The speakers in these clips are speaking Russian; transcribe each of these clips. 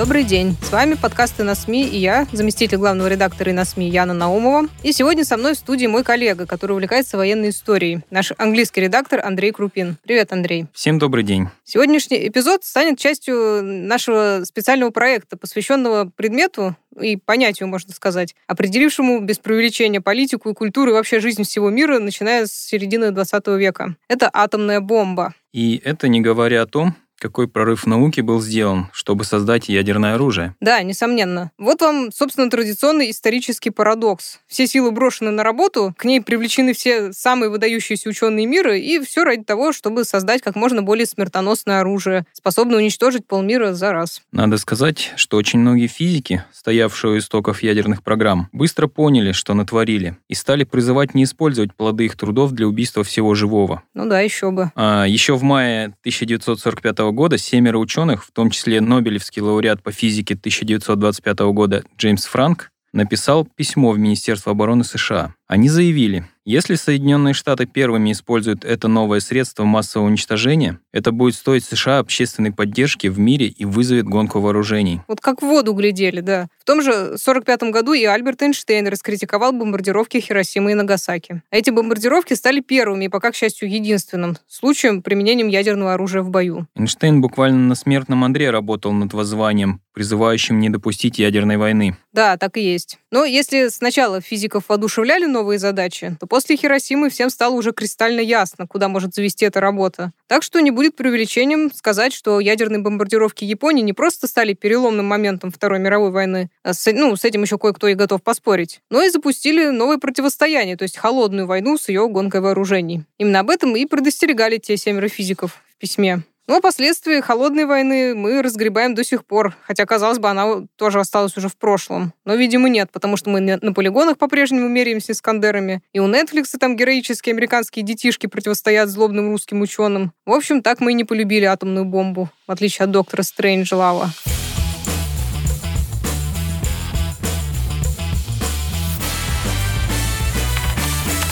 Добрый день. С вами подкасты на СМИ и я, заместитель главного редактора и на СМИ Яна Наумова. И сегодня со мной в студии мой коллега, который увлекается военной историей, наш английский редактор Андрей Крупин. Привет, Андрей. Всем добрый день. Сегодняшний эпизод станет частью нашего специального проекта, посвященного предмету и понятию, можно сказать, определившему без преувеличения политику и культуру и вообще жизнь всего мира, начиная с середины 20 века. Это атомная бомба. И это не говоря о том, какой прорыв в науке был сделан, чтобы создать ядерное оружие. Да, несомненно. Вот вам, собственно, традиционный исторический парадокс. Все силы брошены на работу, к ней привлечены все самые выдающиеся ученые мира, и все ради того, чтобы создать как можно более смертоносное оружие, способное уничтожить полмира за раз. Надо сказать, что очень многие физики, стоявшие у истоков ядерных программ, быстро поняли, что натворили, и стали призывать не использовать плоды их трудов для убийства всего живого. Ну да, еще бы. А еще в мае 1945 года семеро ученых, в том числе Нобелевский лауреат по физике 1925 года Джеймс Франк, написал письмо в Министерство обороны США. Они заявили, если Соединенные Штаты первыми используют это новое средство массового уничтожения, это будет стоить США общественной поддержки в мире и вызовет гонку вооружений. Вот как в воду глядели, да. В том же 45 году и Альберт Эйнштейн раскритиковал бомбардировки Хиросимы и Нагасаки. А эти бомбардировки стали первыми и пока, к счастью, единственным случаем применением ядерного оружия в бою. Эйнштейн буквально на смертном Андре работал над воззванием, призывающим не допустить ядерной войны. Да, так и есть. Но если сначала физиков воодушевляли новые задачи, то после Хиросимы всем стало уже кристально ясно, куда может завести эта работа. Так что не будет преувеличением сказать, что ядерные бомбардировки Японии не просто стали переломным моментом Второй мировой войны, а с, ну, с этим еще кое-кто и готов поспорить, но и запустили новое противостояние, то есть холодную войну с ее гонкой вооружений. Именно об этом и предостерегали те семеро физиков в письме. Но последствия холодной войны мы разгребаем до сих пор, хотя, казалось бы, она тоже осталась уже в прошлом. Но, видимо, нет, потому что мы на полигонах по-прежнему меряемся Искандерами, и у Netflix там героические американские детишки противостоят злобным русским ученым. В общем, так мы и не полюбили атомную бомбу, в отличие от доктора Стрэнджлава.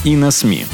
И на СМИ.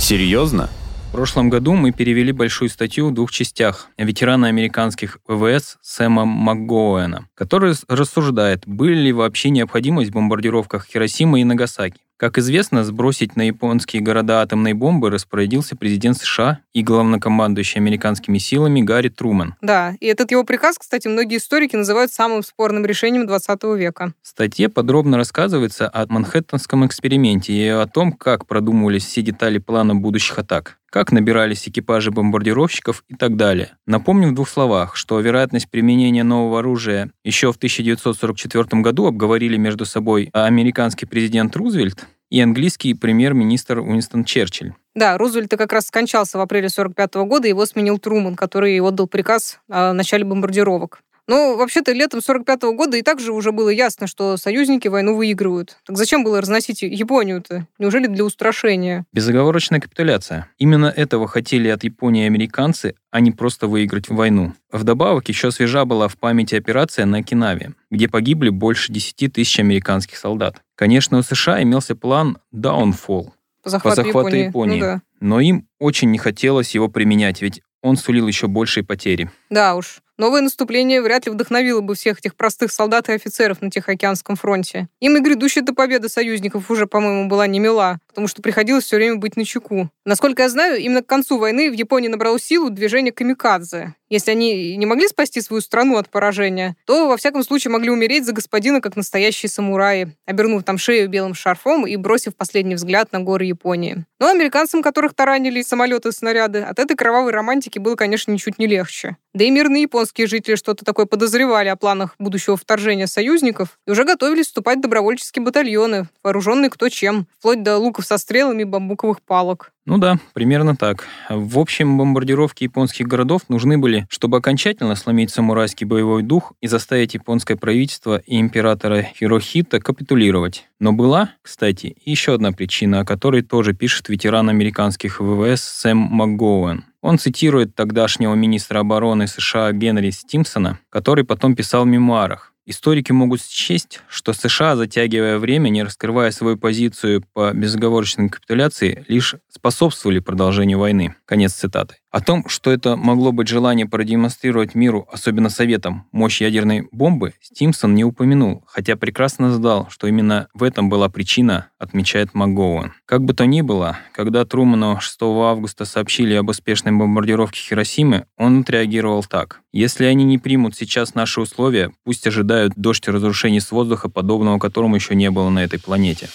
Серьезно? В прошлом году мы перевели большую статью в двух частях ветерана американских ВВС Сэма МакГоуэна, который рассуждает, были ли вообще необходимость в бомбардировках Хиросимы и Нагасаки. Как известно, сбросить на японские города атомные бомбы распорядился президент США и главнокомандующий американскими силами Гарри Труман. Да, и этот его приказ, кстати, многие историки называют самым спорным решением 20 века. В статье подробно рассказывается о Манхэттенском эксперименте и о том, как продумывались все детали плана будущих атак как набирались экипажи бомбардировщиков и так далее. Напомню в двух словах, что вероятность применения нового оружия еще в 1944 году обговорили между собой американский президент Рузвельт и английский премьер-министр Уинстон Черчилль. Да, Рузвельт как раз скончался в апреле 1945 года, его сменил Труман, который отдал приказ о начале бомбардировок. Но вообще-то летом 45 года и так же уже было ясно, что союзники войну выигрывают. Так зачем было разносить Японию-то? Неужели для устрашения? Безоговорочная капитуляция. Именно этого хотели от Японии американцы, а не просто выиграть войну. Вдобавок, еще свежа была в памяти операция на Окинаве, где погибли больше 10 тысяч американских солдат. Конечно, у США имелся план Downfall, по захвату, по захвату Японии. Японии. Ну, да. Но им очень не хотелось его применять, ведь он сулил еще большие потери. Да уж. Новое наступление вряд ли вдохновило бы всех этих простых солдат и офицеров на Тихоокеанском фронте. Им и грядущая до победы союзников уже, по-моему, была не мила, потому что приходилось все время быть на чеку. Насколько я знаю, именно к концу войны в Японии набрало силу движение камикадзе. Если они не могли спасти свою страну от поражения, то, во всяком случае, могли умереть за господина, как настоящие самураи, обернув там шею белым шарфом и бросив последний взгляд на горы Японии. Но американцам, которых таранили самолеты и снаряды, от этой кровавой романтики было, конечно, ничуть не легче. Да и мирные японские жители что-то такое подозревали о планах будущего вторжения союзников и уже готовились вступать в добровольческие батальоны, вооруженные кто чем, вплоть до луков луков со стрелами бамбуковых палок. Ну да, примерно так. В общем, бомбардировки японских городов нужны были, чтобы окончательно сломить самурайский боевой дух и заставить японское правительство и императора Хирохита капитулировать. Но была, кстати, еще одна причина, о которой тоже пишет ветеран американских ВВС Сэм МакГоуэн. Он цитирует тогдашнего министра обороны США Генри Стимсона, который потом писал в мемуарах. Историки могут счесть, что США, затягивая время, не раскрывая свою позицию по безоговорочной капитуляции, лишь способствовали продолжению войны. Конец цитаты. О том, что это могло быть желание продемонстрировать миру, особенно Советам, мощь ядерной бомбы, Стимсон не упомянул, хотя прекрасно знал, что именно в этом была причина, отмечает МакГоуэн. Как бы то ни было, когда Труману 6 августа сообщили об успешной бомбардировке Хиросимы, он отреагировал так. «Если они не примут сейчас наши условия, пусть ожидают дождь разрушений с воздуха, подобного которому еще не было на этой планете».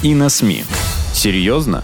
И на СМИ. Серьезно?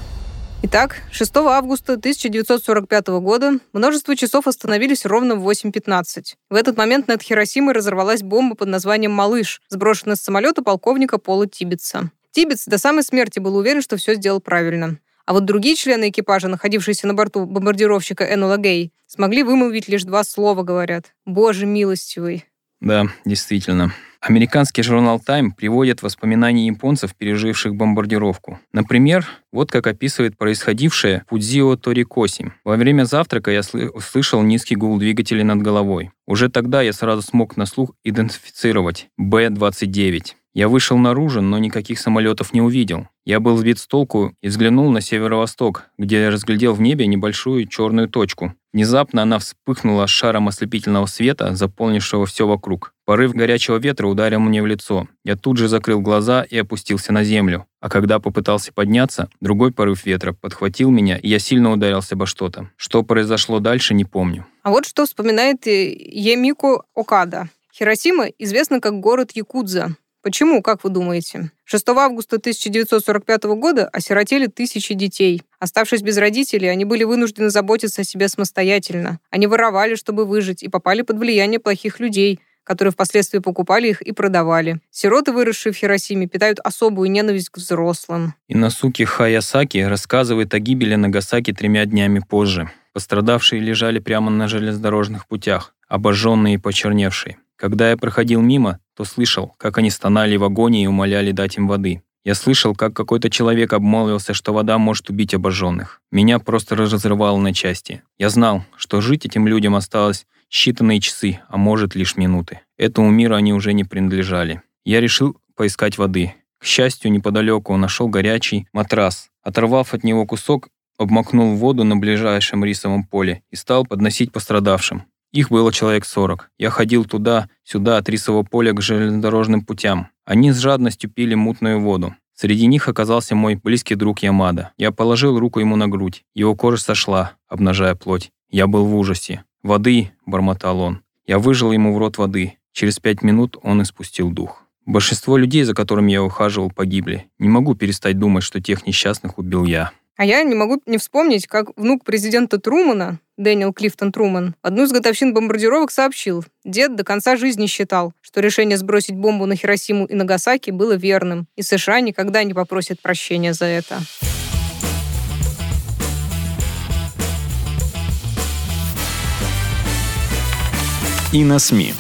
Итак, 6 августа 1945 года множество часов остановились ровно в 8.15. В этот момент над Хиросимой разорвалась бомба под названием «Малыш», сброшенная с самолета полковника Пола Тибетса. Тибетс до самой смерти был уверен, что все сделал правильно. А вот другие члены экипажа, находившиеся на борту бомбардировщика Энола Гей, смогли вымолвить лишь два слова, говорят. «Боже милостивый». Да, действительно. Американский журнал Time приводит воспоминания японцев, переживших бомбардировку. Например, вот как описывает происходившее Фудзио Торикоси. Во время завтрака я услышал низкий гул двигателей над головой. Уже тогда я сразу смог на слух идентифицировать Б-29. Я вышел наружу, но никаких самолетов не увидел. Я был сбит с толку и взглянул на северо-восток, где я разглядел в небе небольшую черную точку. Внезапно она вспыхнула шаром ослепительного света, заполнившего все вокруг. Порыв горячего ветра ударил мне в лицо. Я тут же закрыл глаза и опустился на землю. А когда попытался подняться, другой порыв ветра подхватил меня, и я сильно ударился обо что-то. Что произошло дальше, не помню. А вот что вспоминает Емико Окада. Хиросима известна как город Якудза. Почему, как вы думаете? 6 августа 1945 года осиротели тысячи детей. Оставшись без родителей, они были вынуждены заботиться о себе самостоятельно. Они воровали, чтобы выжить, и попали под влияние плохих людей, которые впоследствии покупали их и продавали. Сироты, выросшие в Хиросиме, питают особую ненависть к взрослым. Иносуки Хаясаки рассказывает о гибели Нагасаки тремя днями позже. Пострадавшие лежали прямо на железнодорожных путях, обожженные и почерневшие. Когда я проходил мимо, то слышал, как они стонали в агонии и умоляли дать им воды. Я слышал, как какой-то человек обмолвился, что вода может убить обожженных. Меня просто разрывало на части. Я знал, что жить этим людям осталось считанные часы, а может лишь минуты. Этому миру они уже не принадлежали. Я решил поискать воды. К счастью, неподалеку нашел горячий матрас. Оторвав от него кусок, обмакнул воду на ближайшем рисовом поле и стал подносить пострадавшим. Их было человек 40. Я ходил туда-сюда от рисового поля к железнодорожным путям. Они с жадностью пили мутную воду. Среди них оказался мой близкий друг Ямада. Я положил руку ему на грудь. Его кожа сошла, обнажая плоть. Я был в ужасе. «Воды!» – бормотал он. Я выжил ему в рот воды. Через пять минут он испустил дух. Большинство людей, за которыми я ухаживал, погибли. Не могу перестать думать, что тех несчастных убил я. А я не могу не вспомнить, как внук президента Трумана, Дэниел Клифтон Труман, одну из годовщин бомбардировок сообщил, дед до конца жизни считал, что решение сбросить бомбу на Хиросиму и Нагасаки было верным, и США никогда не попросят прощения за это. И на СМИ.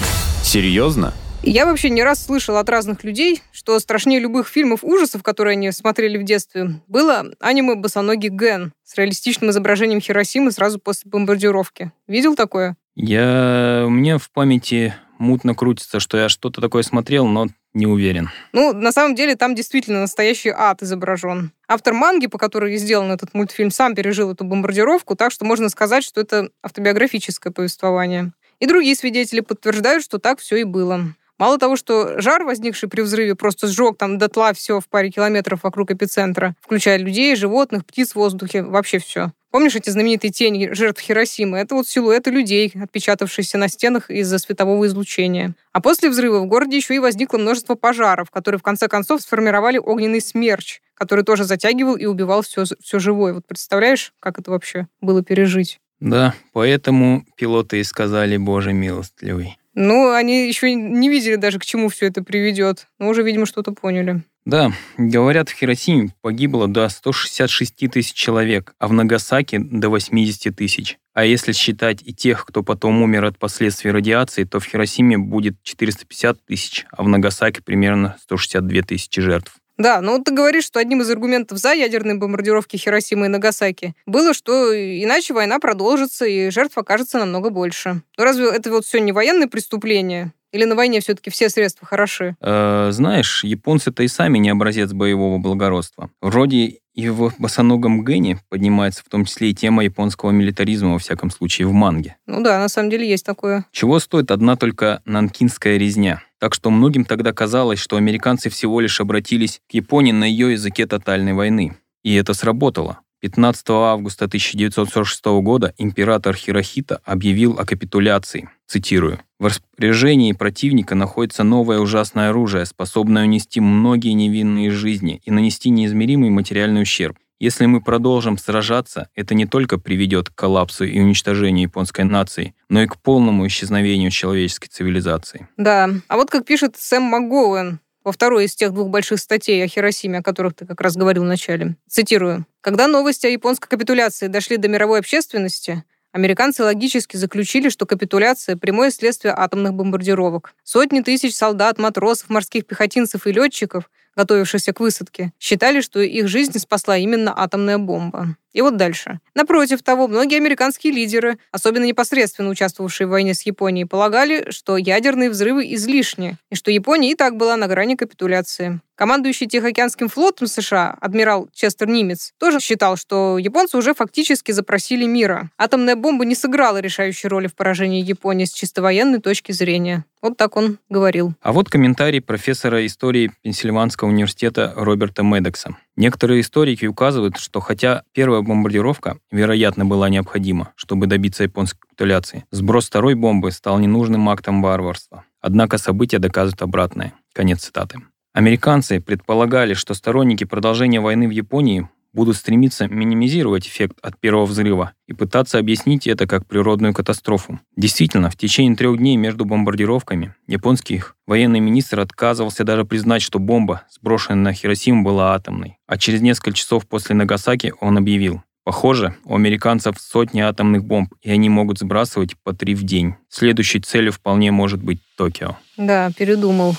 Серьезно? Я вообще не раз слышала от разных людей, что страшнее любых фильмов ужасов, которые они смотрели в детстве, было аниме «Босоногий Ген» с реалистичным изображением Хиросимы сразу после бомбардировки. Видел такое? Я... У меня в памяти мутно крутится, что я что-то такое смотрел, но не уверен. Ну, на самом деле, там действительно настоящий ад изображен. Автор манги, по которой сделан этот мультфильм, сам пережил эту бомбардировку, так что можно сказать, что это автобиографическое повествование. И другие свидетели подтверждают, что так все и было. Мало того, что жар, возникший при взрыве, просто сжег там дотла все в паре километров вокруг эпицентра, включая людей, животных, птиц в воздухе, вообще все. Помнишь эти знаменитые тени жертв Хиросимы? Это вот силуэты людей, отпечатавшиеся на стенах из-за светового излучения. А после взрыва в городе еще и возникло множество пожаров, которые в конце концов сформировали огненный смерч, который тоже затягивал и убивал все, все живое. Вот представляешь, как это вообще было пережить? Да, поэтому пилоты и сказали «Боже милостливый». Ну, они еще не видели даже, к чему все это приведет, но уже, видимо, что-то поняли. Да, говорят, в Хиросиме погибло до 166 тысяч человек, а в Нагасаки до 80 тысяч. А если считать и тех, кто потом умер от последствий радиации, то в Хиросиме будет 450 тысяч, а в Нагасаки примерно 162 тысячи жертв. Да, но ты говоришь, что одним из аргументов за ядерные бомбардировки Хиросимы и Нагасаки было, что иначе война продолжится и жертв окажется намного больше. Но разве это вот все не военные преступления? Или на войне все-таки все средства хороши? Э, знаешь, японцы-то и сами не образец боевого благородства. Вроде и в босоногом Гэне поднимается в том числе и тема японского милитаризма, во всяком случае, в манге. Ну да, на самом деле есть такое. Чего стоит одна только нанкинская резня? Так что многим тогда казалось, что американцы всего лишь обратились к Японии на ее языке тотальной войны. И это сработало. 15 августа 1946 года император Хирохита объявил о капитуляции. Цитирую. «В распоряжении противника находится новое ужасное оружие, способное унести многие невинные жизни и нанести неизмеримый материальный ущерб. Если мы продолжим сражаться, это не только приведет к коллапсу и уничтожению японской нации, но и к полному исчезновению человеческой цивилизации. Да, а вот как пишет Сэм МакГоуэн, во второй из тех двух больших статей о Хиросиме, о которых ты как раз говорил в начале. Цитирую. «Когда новости о японской капитуляции дошли до мировой общественности, Американцы логически заключили, что капитуляция – прямое следствие атомных бомбардировок. Сотни тысяч солдат, матросов, морских пехотинцев и летчиков, готовившихся к высадке, считали, что их жизнь спасла именно атомная бомба. И вот дальше. Напротив того, многие американские лидеры, особенно непосредственно участвовавшие в войне с Японией, полагали, что ядерные взрывы излишни, и что Япония и так была на грани капитуляции. Командующий Тихоокеанским флотом США, адмирал Честер Нимец, тоже считал, что японцы уже фактически запросили мира. Атомная бомба не сыграла решающей роли в поражении Японии с чисто военной точки зрения. Вот так он говорил. А вот комментарий профессора истории Пенсильванского университета Роберта Медекса. Некоторые историки указывают, что хотя первая бомбардировка, вероятно, была необходима, чтобы добиться японской капитуляции, сброс второй бомбы стал ненужным актом варварства. Однако события доказывают обратное. Конец цитаты. Американцы предполагали, что сторонники продолжения войны в Японии будут стремиться минимизировать эффект от первого взрыва и пытаться объяснить это как природную катастрофу. Действительно, в течение трех дней между бомбардировками японский военный министр отказывался даже признать, что бомба, сброшенная на Хиросиму, была атомной. А через несколько часов после Нагасаки он объявил, Похоже, у американцев сотни атомных бомб, и они могут сбрасывать по три в день. Следующей целью вполне может быть Токио. Да, передумал.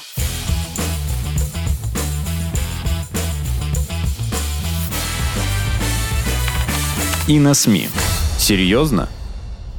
И на СМИ. Серьезно?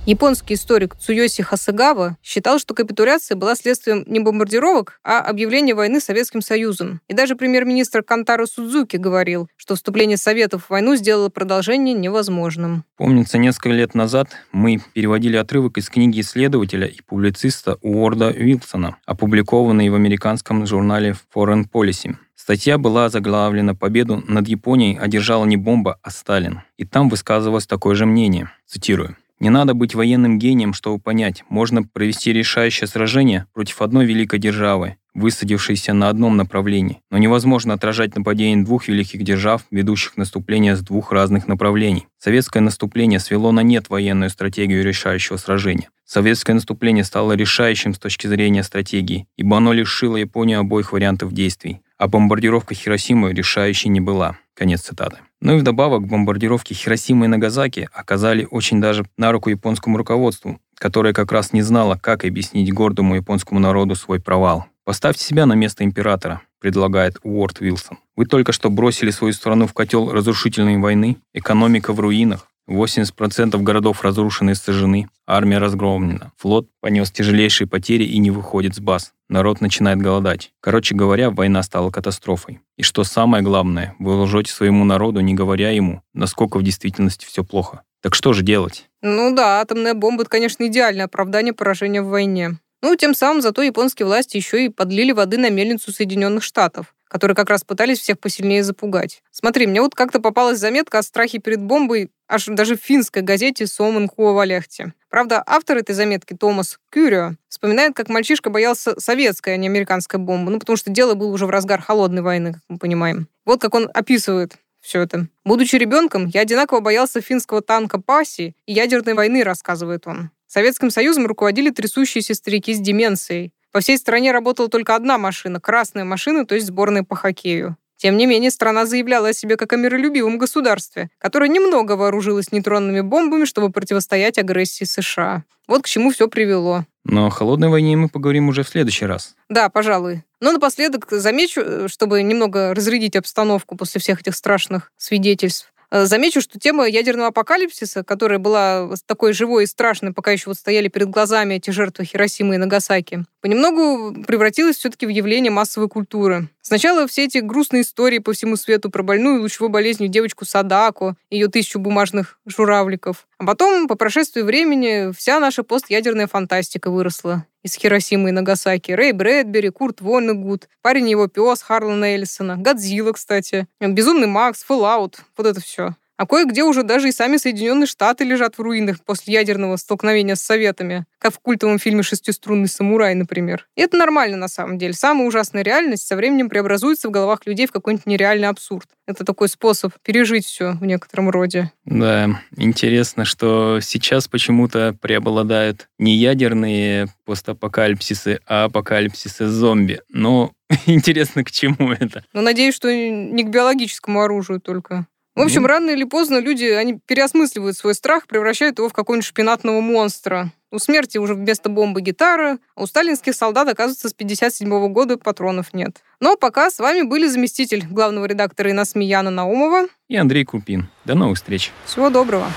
Японский историк Цуёси Хасагава считал, что капитуляция была следствием не бомбардировок, а объявления войны Советским Союзом. И даже премьер-министр Кантаро Судзуки говорил, что вступление Советов в войну сделало продолжение невозможным. Помнится, несколько лет назад мы переводили отрывок из книги исследователя и публициста Уорда Уилсона, опубликованной в американском журнале Foreign Policy. Статья была заглавлена «Победу над Японией одержала не бомба, а Сталин». И там высказывалось такое же мнение. Цитирую. Не надо быть военным гением, чтобы понять, можно провести решающее сражение против одной великой державы, высадившейся на одном направлении, но невозможно отражать нападение двух великих держав, ведущих наступление с двух разных направлений. Советское наступление свело на нет военную стратегию решающего сражения. Советское наступление стало решающим с точки зрения стратегии, ибо оно лишило Японию обоих вариантов действий а бомбардировка Хиросимы решающей не была. Конец цитаты. Ну и вдобавок бомбардировки Хиросимы и Нагазаки оказали очень даже на руку японскому руководству, которое как раз не знало, как объяснить гордому японскому народу свой провал. Поставьте себя на место императора, предлагает Уорд Вилсон. Вы только что бросили свою страну в котел разрушительной войны, экономика в руинах, 80% городов разрушены и сожжены, армия разгромлена, флот понес тяжелейшие потери и не выходит с баз. Народ начинает голодать. Короче говоря, война стала катастрофой. И что самое главное, вы лжете своему народу, не говоря ему, насколько в действительности все плохо. Так что же делать? Ну да, атомная бомба — это, конечно, идеальное оправдание поражения в войне. Ну, тем самым зато японские власти еще и подлили воды на мельницу Соединенных Штатов которые как раз пытались всех посильнее запугать. Смотри, мне вот как-то попалась заметка о страхе перед бомбой аж даже в финской газете «Сомен Хуавалехте». Правда, автор этой заметки, Томас Кюрио, вспоминает, как мальчишка боялся советской, а не американской бомбы, ну, потому что дело было уже в разгар холодной войны, как мы понимаем. Вот как он описывает все это. Будучи ребенком, я одинаково боялся финского танка Паси и ядерной войны, рассказывает он. Советским Союзом руководили трясущиеся старики с деменцией. По всей стране работала только одна машина, красная машина, то есть сборная по хоккею. Тем не менее, страна заявляла о себе как о миролюбивом государстве, которое немного вооружилось нейтронными бомбами, чтобы противостоять агрессии США. Вот к чему все привело. Но о холодной войне мы поговорим уже в следующий раз. Да, пожалуй. Но напоследок замечу, чтобы немного разрядить обстановку после всех этих страшных свидетельств. Э, замечу, что тема ядерного апокалипсиса, которая была такой живой и страшной, пока еще вот стояли перед глазами эти жертвы Хиросимы и Нагасаки, понемногу превратилась все-таки в явление массовой культуры. Сначала все эти грустные истории по всему свету про больную лучевой болезнью девочку Садаку, ее тысячу бумажных журавликов. А потом, по прошествии времени, вся наша постядерная фантастика выросла из Хиросимы и Нагасаки. Рэй Брэдбери, Курт Воннегуд, парень его пес Харлана Эллисона, Годзилла, кстати, Безумный Макс, Fallout, вот это все. А кое-где уже даже и сами Соединенные Штаты лежат в руинах после ядерного столкновения с Советами, как в культовом фильме «Шестиструнный самурай», например. И это нормально на самом деле. Самая ужасная реальность со временем преобразуется в головах людей в какой-нибудь нереальный абсурд. Это такой способ пережить все в некотором роде. Да, интересно, что сейчас почему-то преобладают не ядерные постапокалипсисы, а апокалипсисы зомби. Но интересно, к чему это? Ну, надеюсь, что не к биологическому оружию только. В общем, mm рано или поздно люди, они переосмысливают свой страх, превращают его в какого-нибудь шпинатного монстра. У смерти уже вместо бомбы гитара, а у сталинских солдат, оказывается, с 57 года патронов нет. Но пока с вами были заместитель главного редактора ИНАСМИ Яна Наумова и Андрей Купин. До новых встреч. Всего доброго.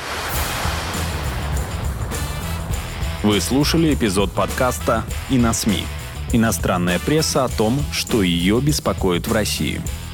Вы слушали эпизод подкаста «Иносми». Иностранная пресса о том, что ее беспокоит в России.